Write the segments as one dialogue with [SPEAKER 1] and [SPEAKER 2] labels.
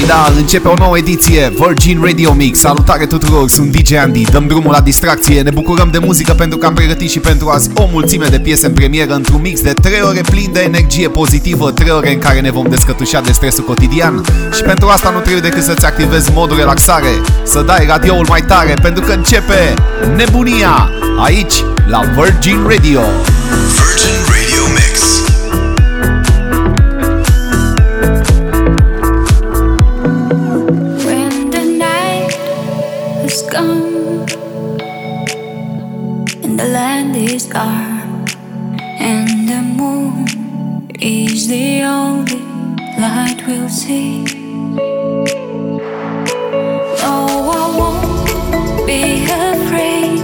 [SPEAKER 1] Ei da, începe o nouă ediție Virgin Radio Mix. Salutare tuturor, sunt DJ Andy. Dăm drumul la distracție, ne bucurăm de muzică Pentru că am pregătit și pentru azi o mulțime de piese în premieră Într-un mix de 3 ore plin de energie pozitivă 3 ore în care ne vom descătușa de stresul cotidian. Și pentru asta nu trebuie decât să-ți activezi modul relaxare Să dai radioul mai tare Pentru că începe nebunia Aici, la Virgin Radio.
[SPEAKER 2] Virgin
[SPEAKER 3] and the moon is the only light we'll see. No, I won't be afraid.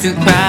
[SPEAKER 3] To cry,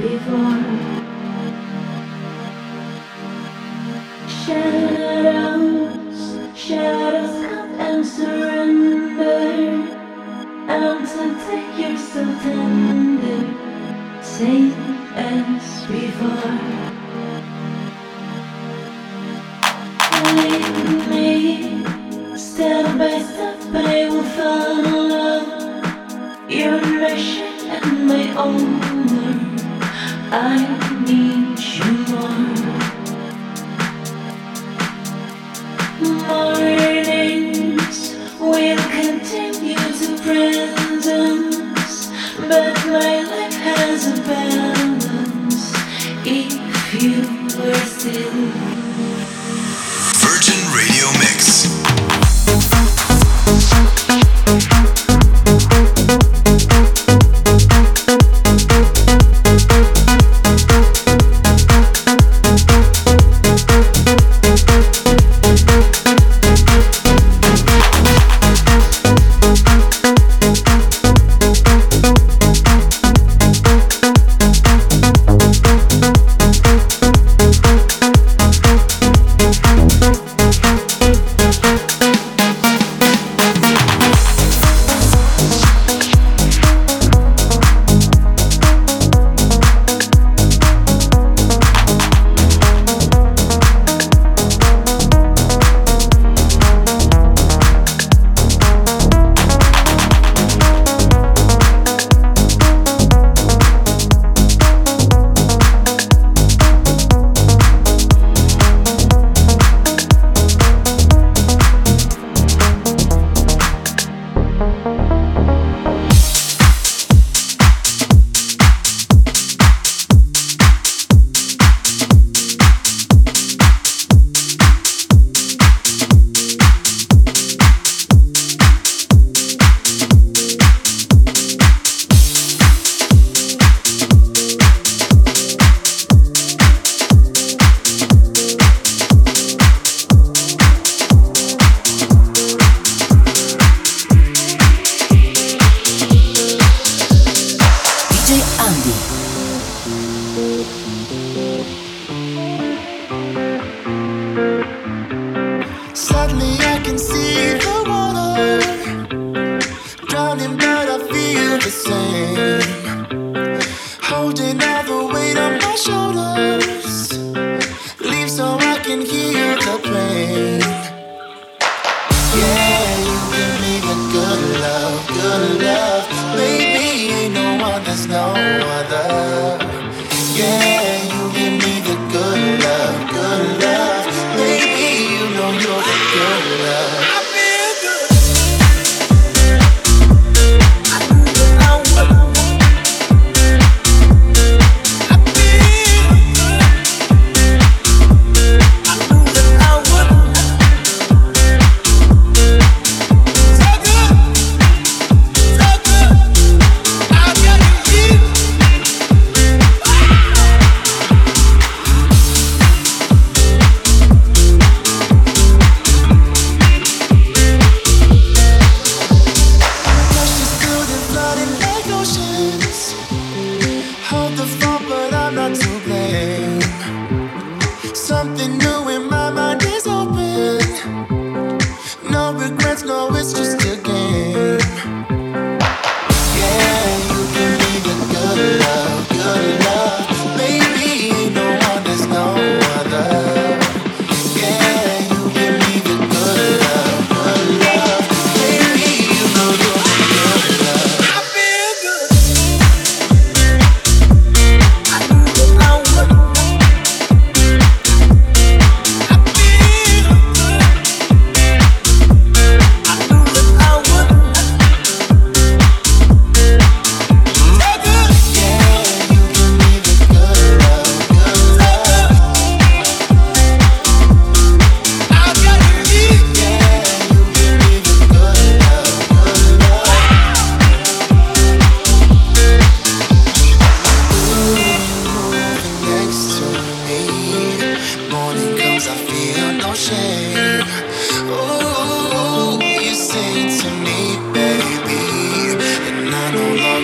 [SPEAKER 4] before.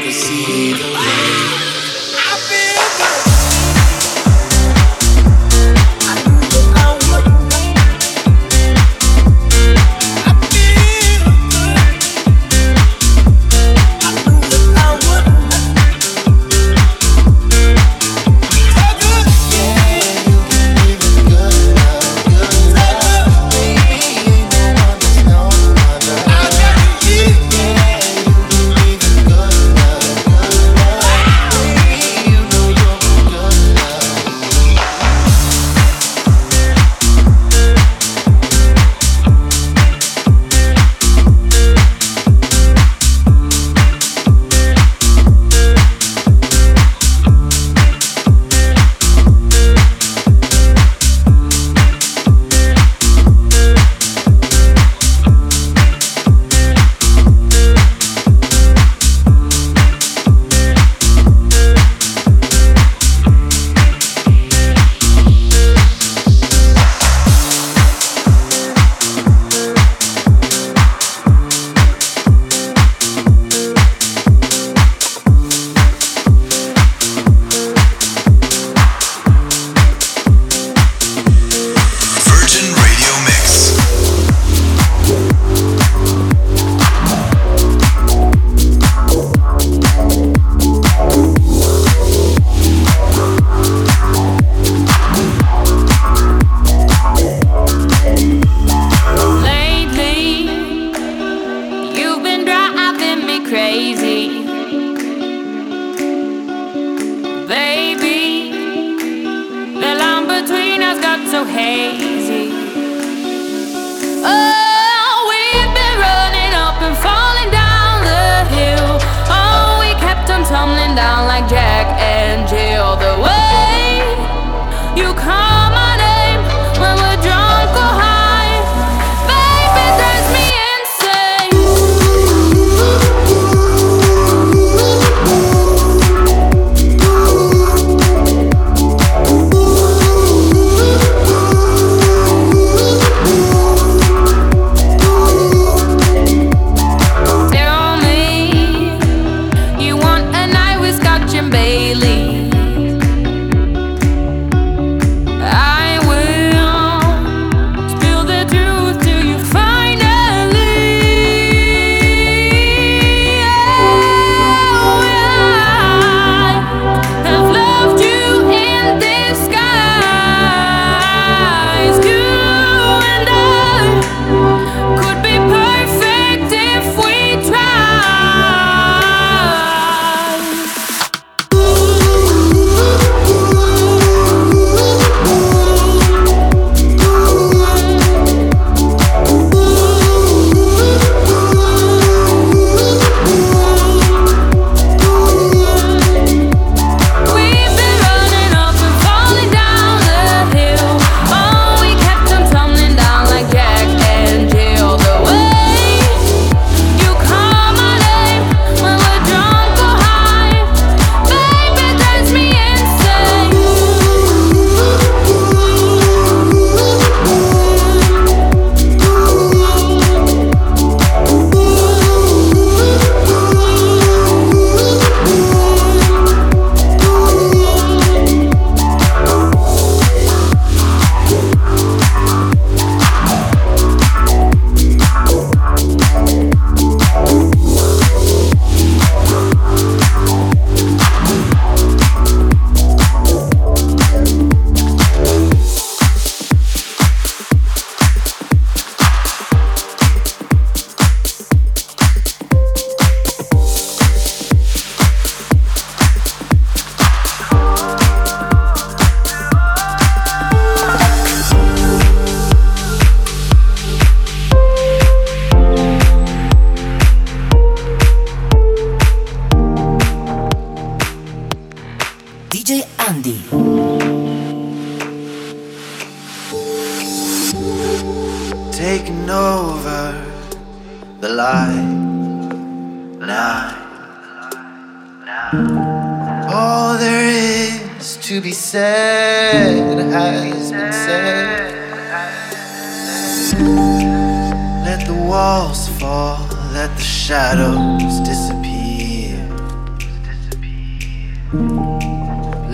[SPEAKER 5] can
[SPEAKER 6] see the way.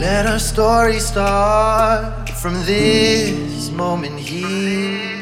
[SPEAKER 6] Let our story start from this moment here.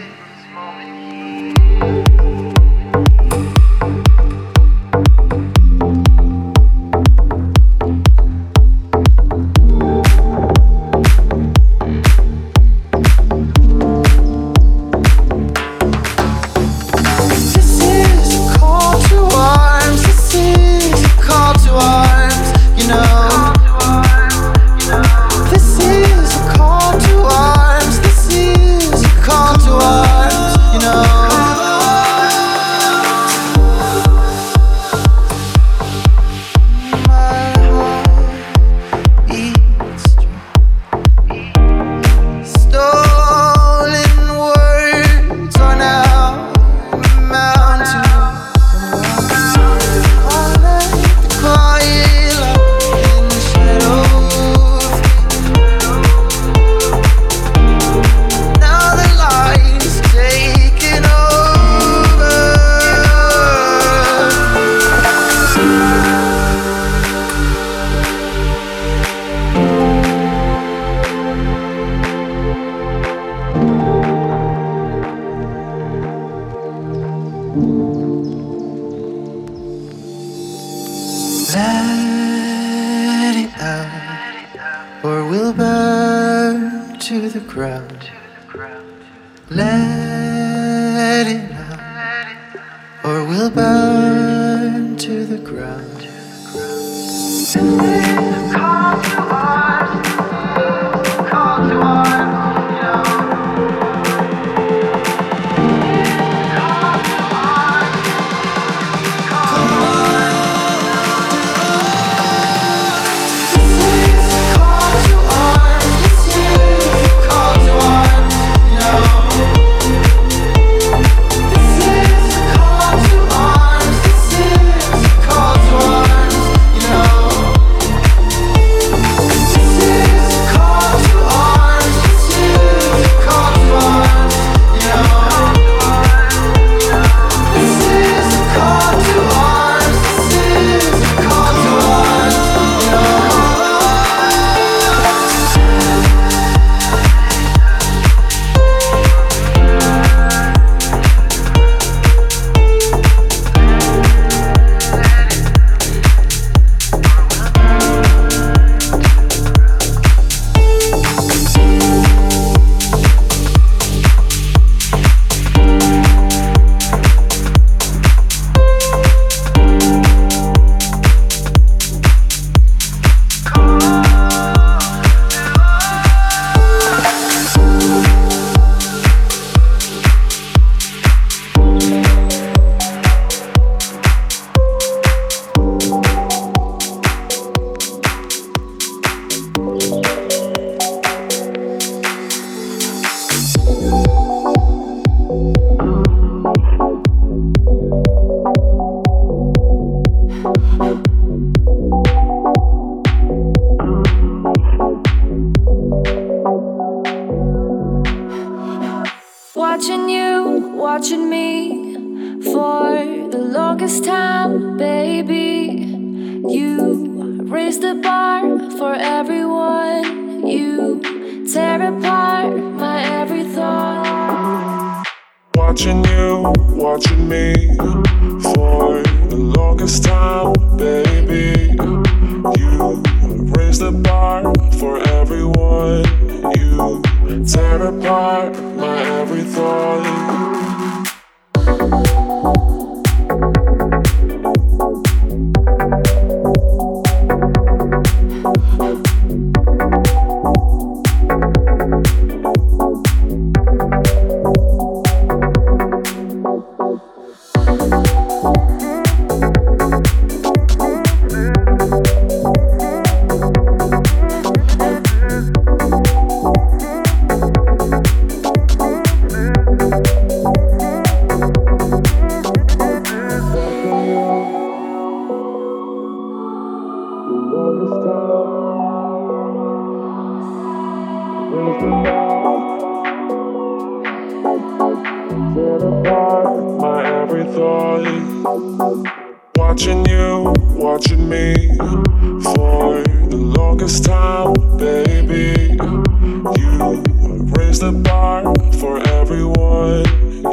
[SPEAKER 7] Bar for everyone.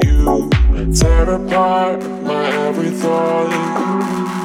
[SPEAKER 7] You tear apart my every thought.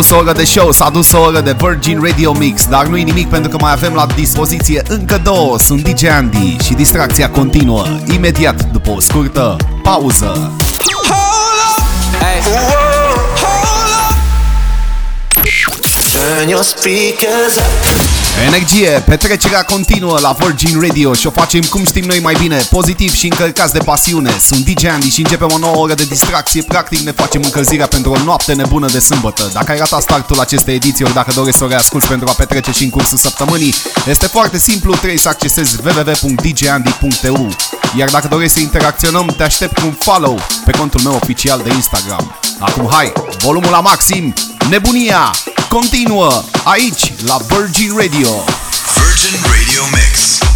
[SPEAKER 1] Dus o oră de show, s-a dus o oră de Virgin Radio Mix, dar nu-i nimic pentru că mai avem la dispoziție încă două. Sunt DJ Andy și distracția continuă imediat după o scurtă pauză.
[SPEAKER 6] Turn your speakers up.
[SPEAKER 1] Energie, petrecerea continuă la Virgin Radio și o facem cum știm noi mai bine, pozitiv și încărcați de pasiune. Sunt DJ Andy și începem o nouă oră de distracție, practic ne facem încălzirea pentru o noapte nebună de sâmbătă. Dacă ai ratat startul acestei ediții ori dacă dorești să o reasculti pentru a petrece și în cursul săptămânii, este foarte simplu, trebuie să accesezi www.djandy.eu Iar dacă dorești să interacționăm, te aștept cu un follow pe contul meu oficial de Instagram. Acum hai, volumul la maxim, nebunia continuă aici la Virgin Radio.
[SPEAKER 2] Virgin Radio Mix.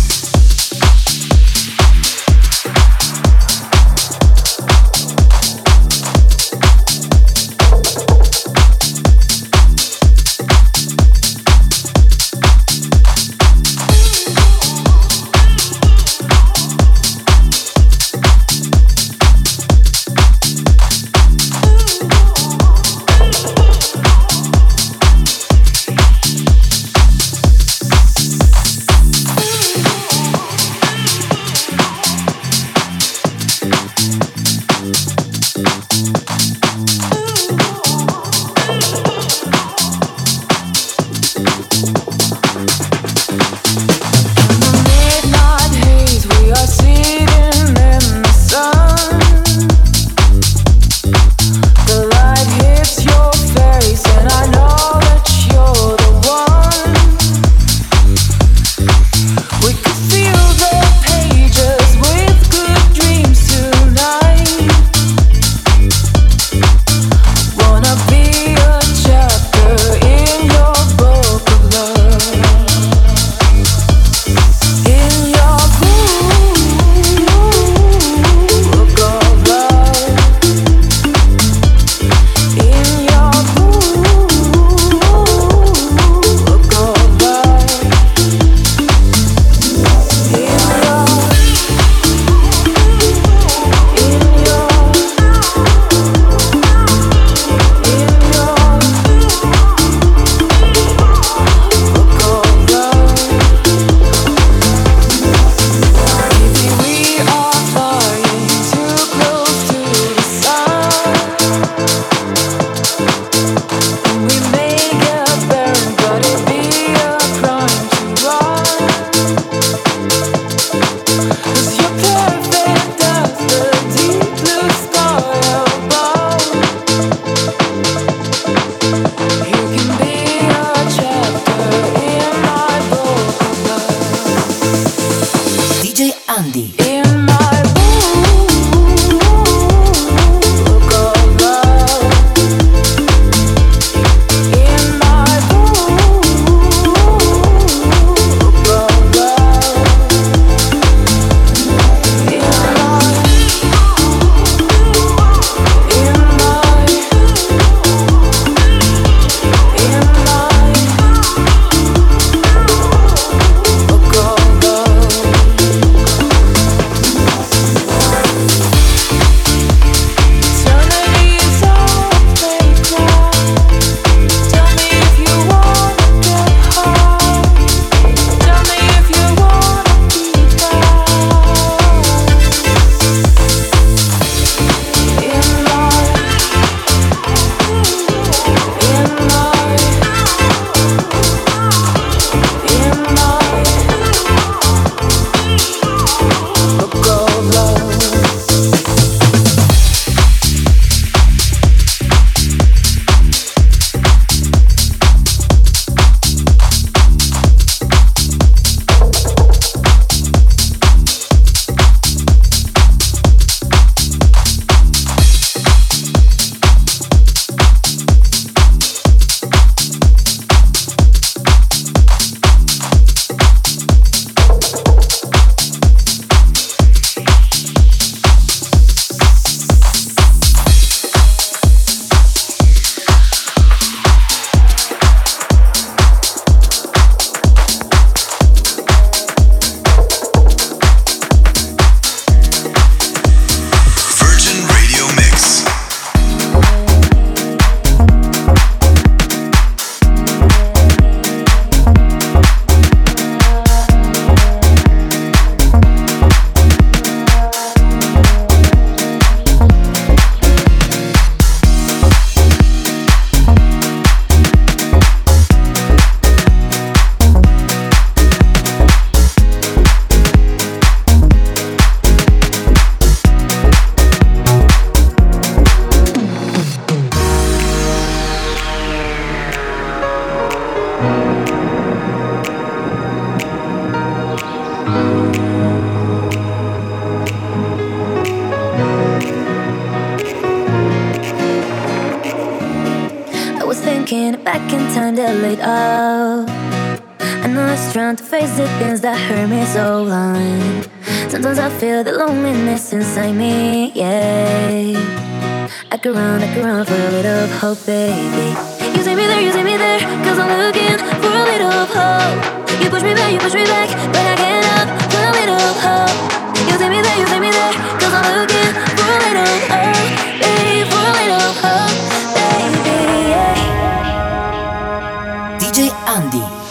[SPEAKER 8] DJ
[SPEAKER 9] Andi.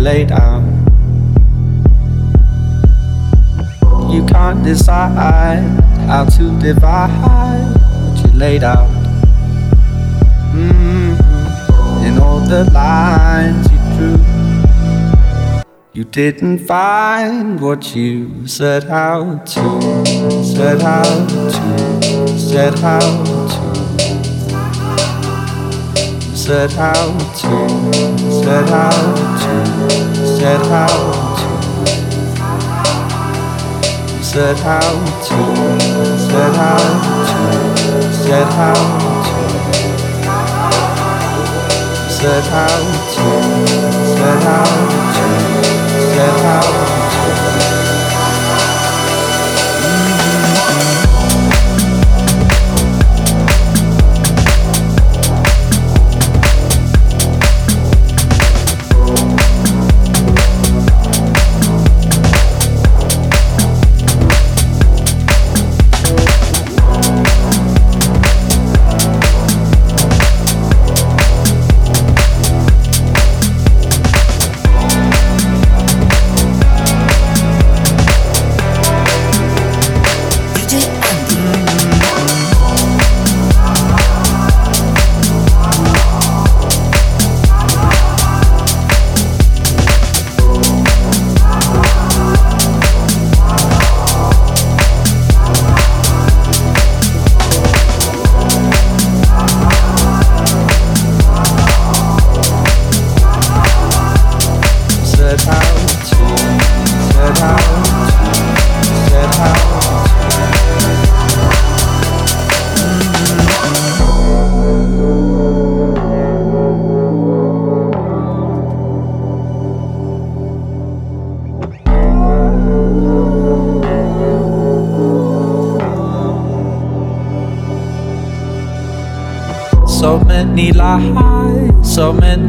[SPEAKER 9] Laid out? You can't decide how to divide what you laid out. Mm-hmm. In all the lines you drew, you didn't find what you set out to, set out to, set out to, set out to, set out to, said how to. Said how to. Said how to. Said how to. Said how to. Said how to. Said how to.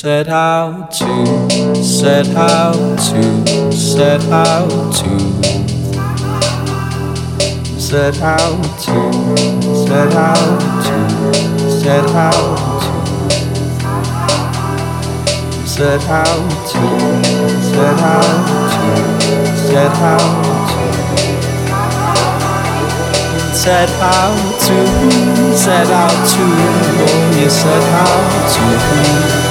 [SPEAKER 9] set out to, set out to, set out to. Set out to, set out to, set out to, set out to, set out to, set out to, set out to, set out to, oh, set out to.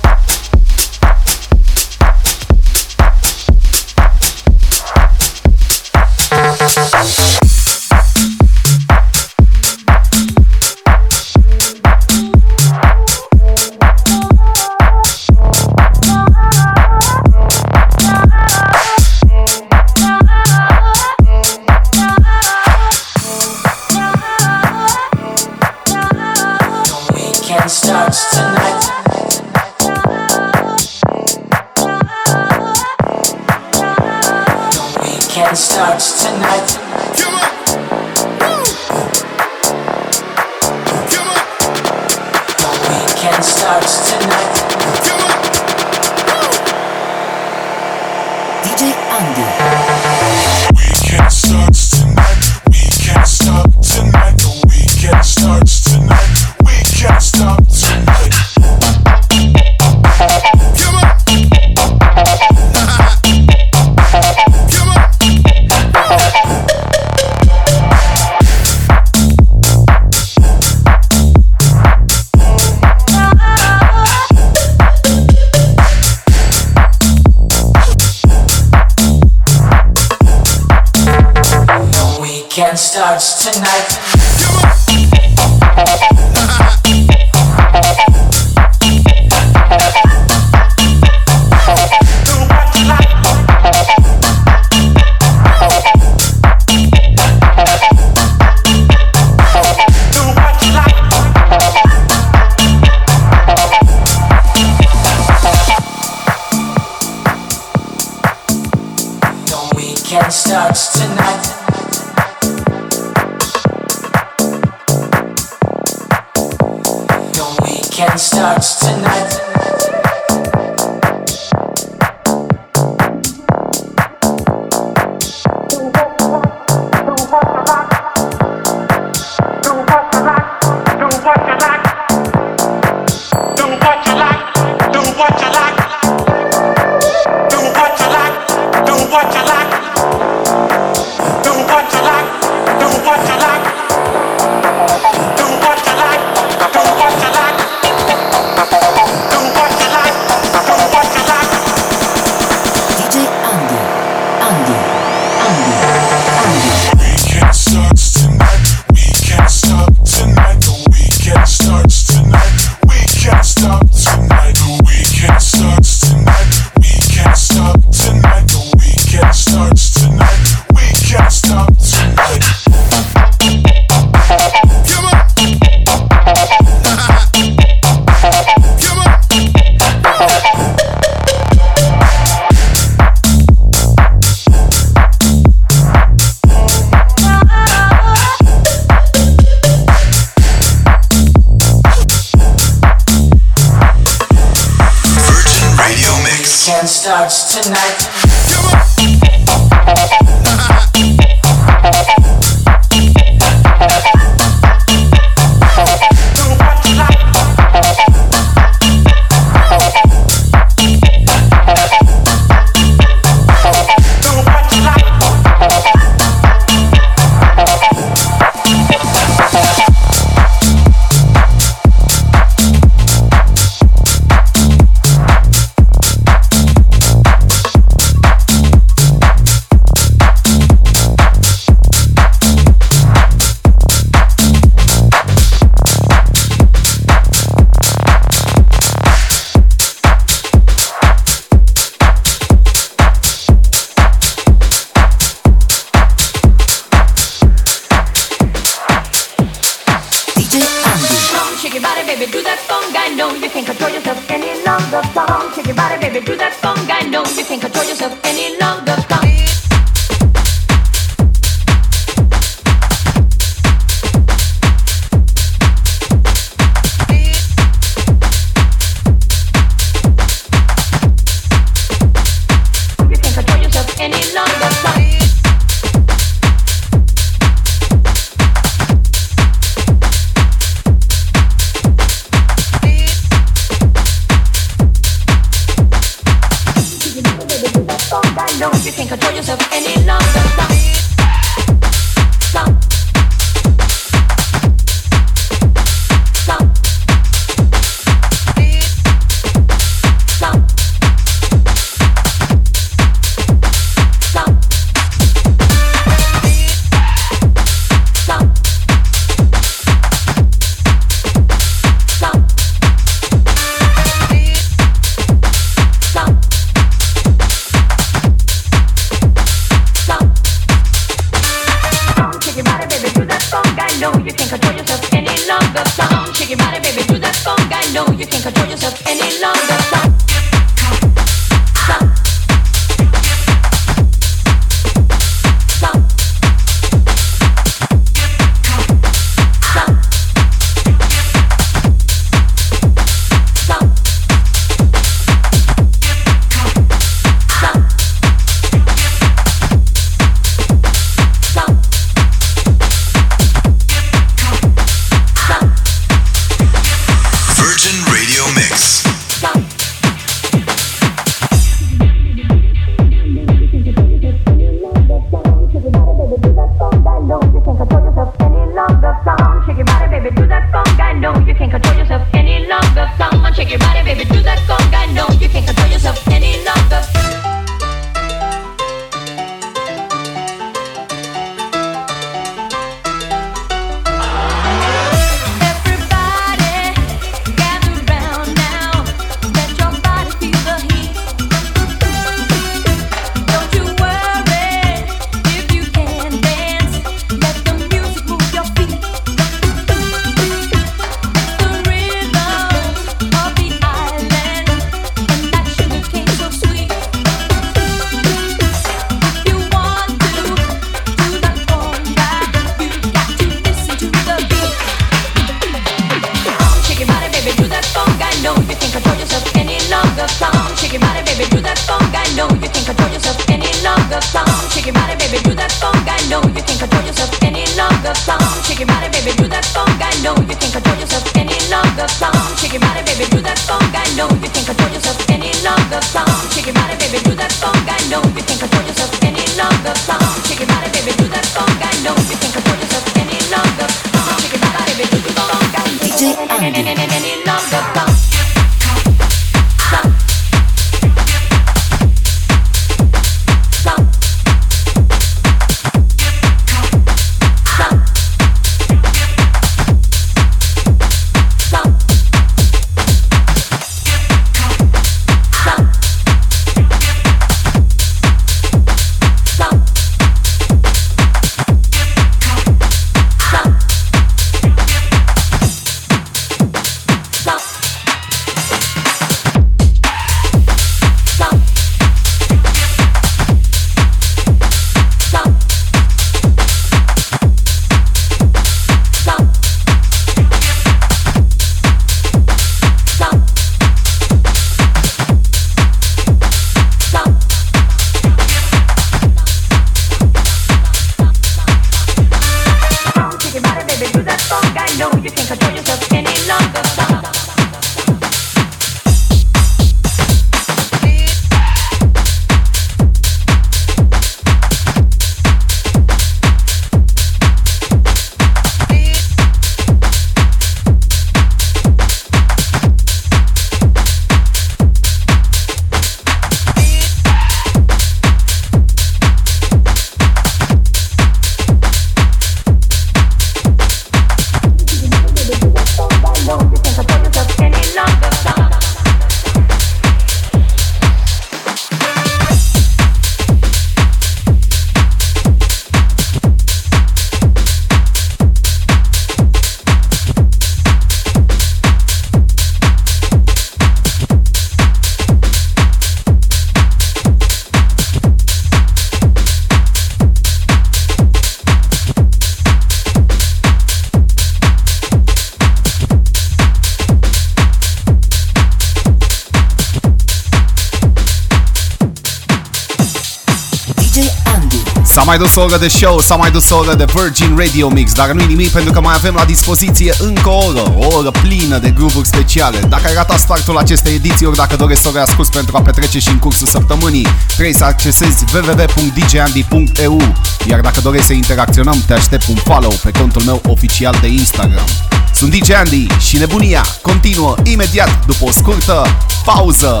[SPEAKER 1] Dus o oră de show, s-a mai dus o oră de Virgin Radio Mix, dar nu-i nimic pentru că mai avem la dispoziție încă o oră, o oră plină de groovuri speciale. Dacă ai ratat startul acestei ediții, ori dacă dorești să o reasculti pentru a petrece și în cursul săptămânii, trebuie să accesezi www.djandy.eu Iar dacă dorești să interacționăm, te aștept un follow pe contul meu oficial de Instagram. Sunt DJ Andy și nebunia continuă imediat după o scurtă pauză.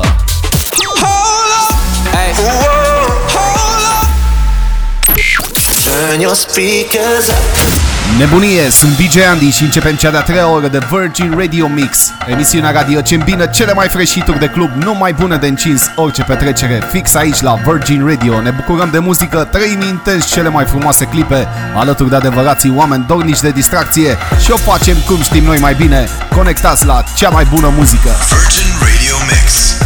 [SPEAKER 6] Hey. Turn your speakers up.
[SPEAKER 1] Nebunie, sunt DJ Andy și începem cea de-a treia oră de Virgin Radio Mix Emisiunea radio ce îmbină cele mai freșituri de club, nu mai bune de încins orice petrecere Fix aici la Virgin Radio Ne bucurăm de muzică, trăim intens cele mai frumoase clipe Alături de adevărații oameni dornici de distracție Și o facem cum știm noi mai bine Conectați la cea mai bună muzică
[SPEAKER 2] Virgin Radio Mix.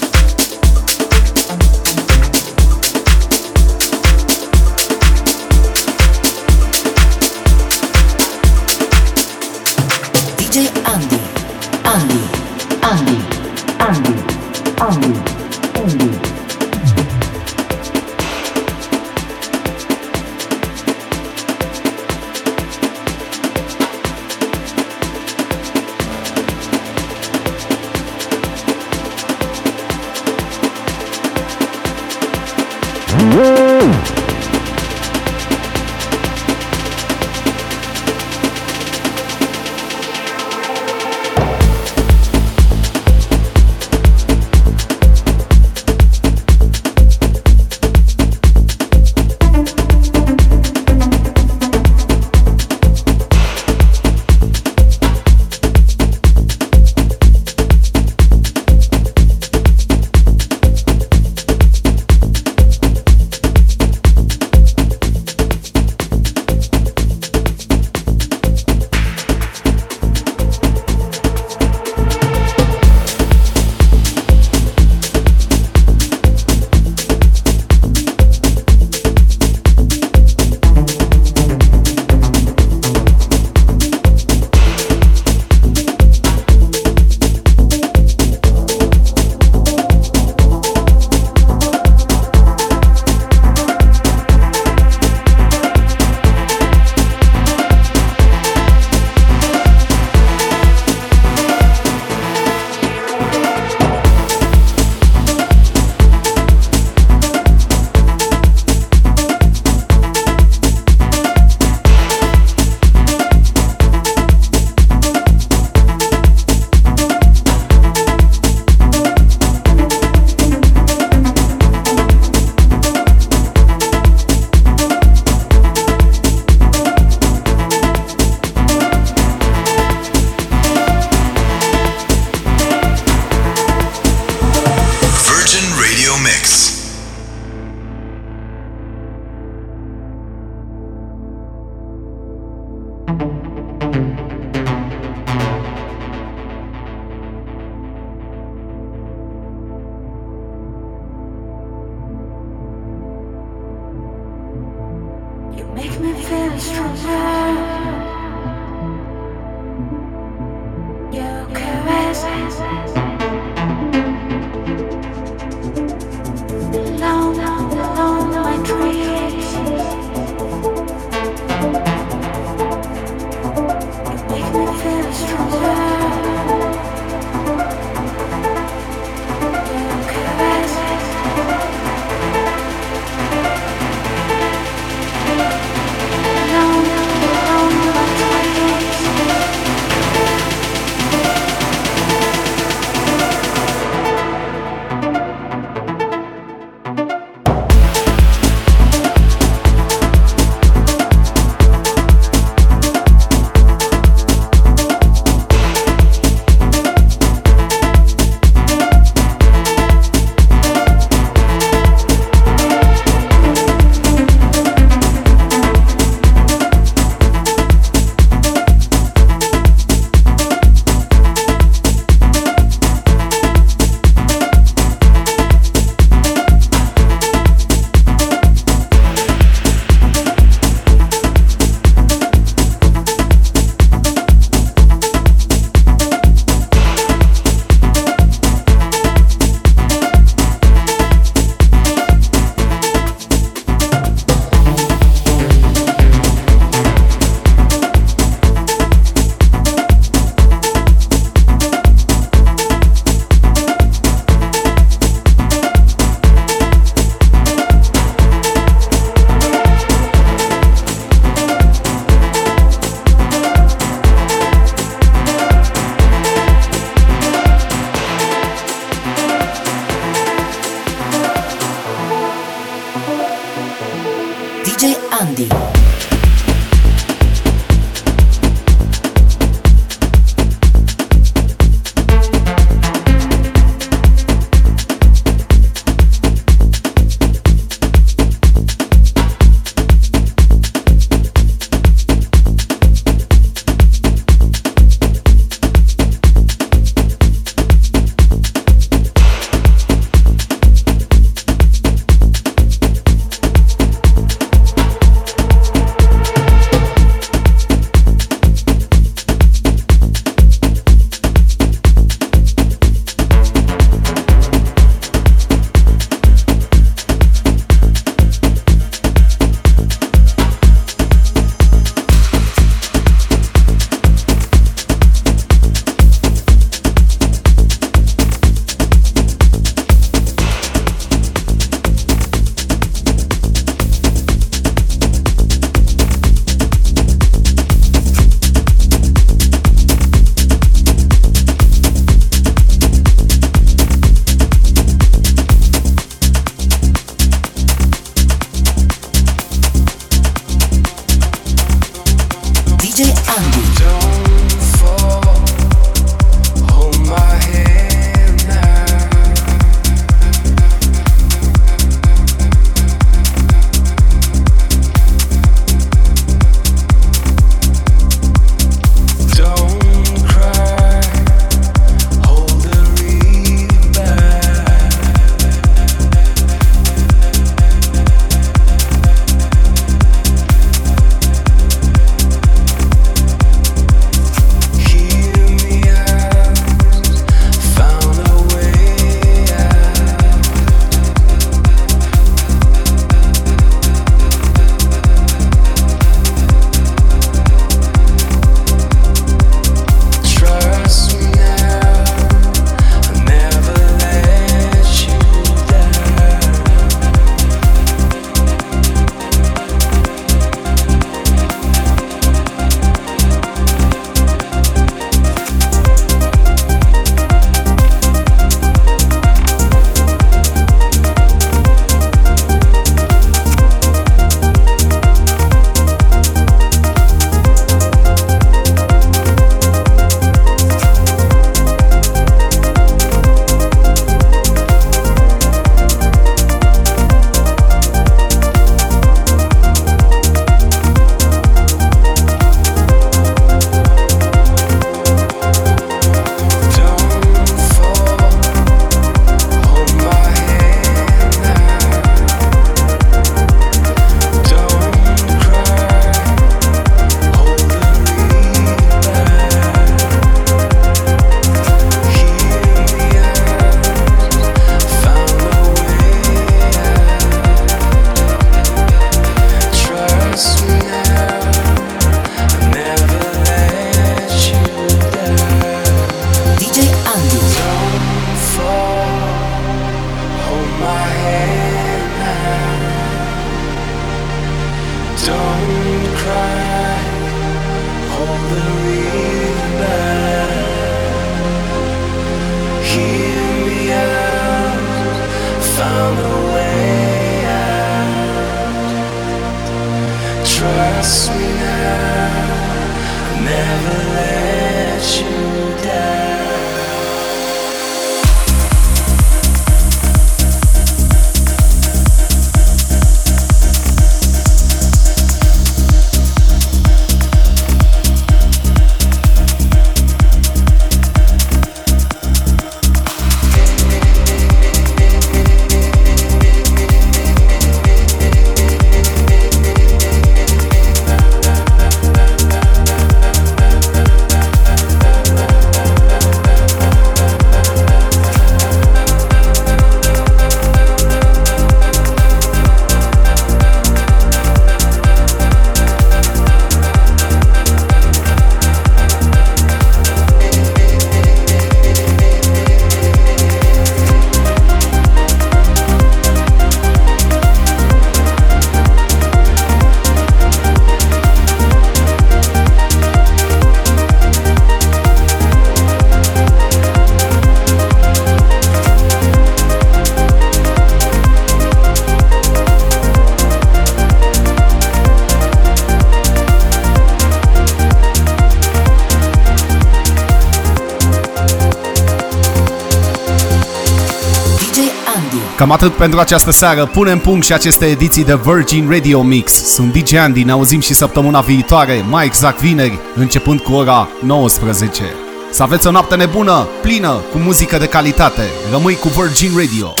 [SPEAKER 1] Cam atât pentru această seară. Punem punct și aceste ediții de Virgin Radio Mix. Sunt DJ Andy, ne auzim și săptămâna viitoare, mai exact vineri, începând cu ora 19. Să aveți o noapte nebună, plină, cu muzică de calitate. Rămâi cu Virgin Radio.
[SPEAKER 6] Hey.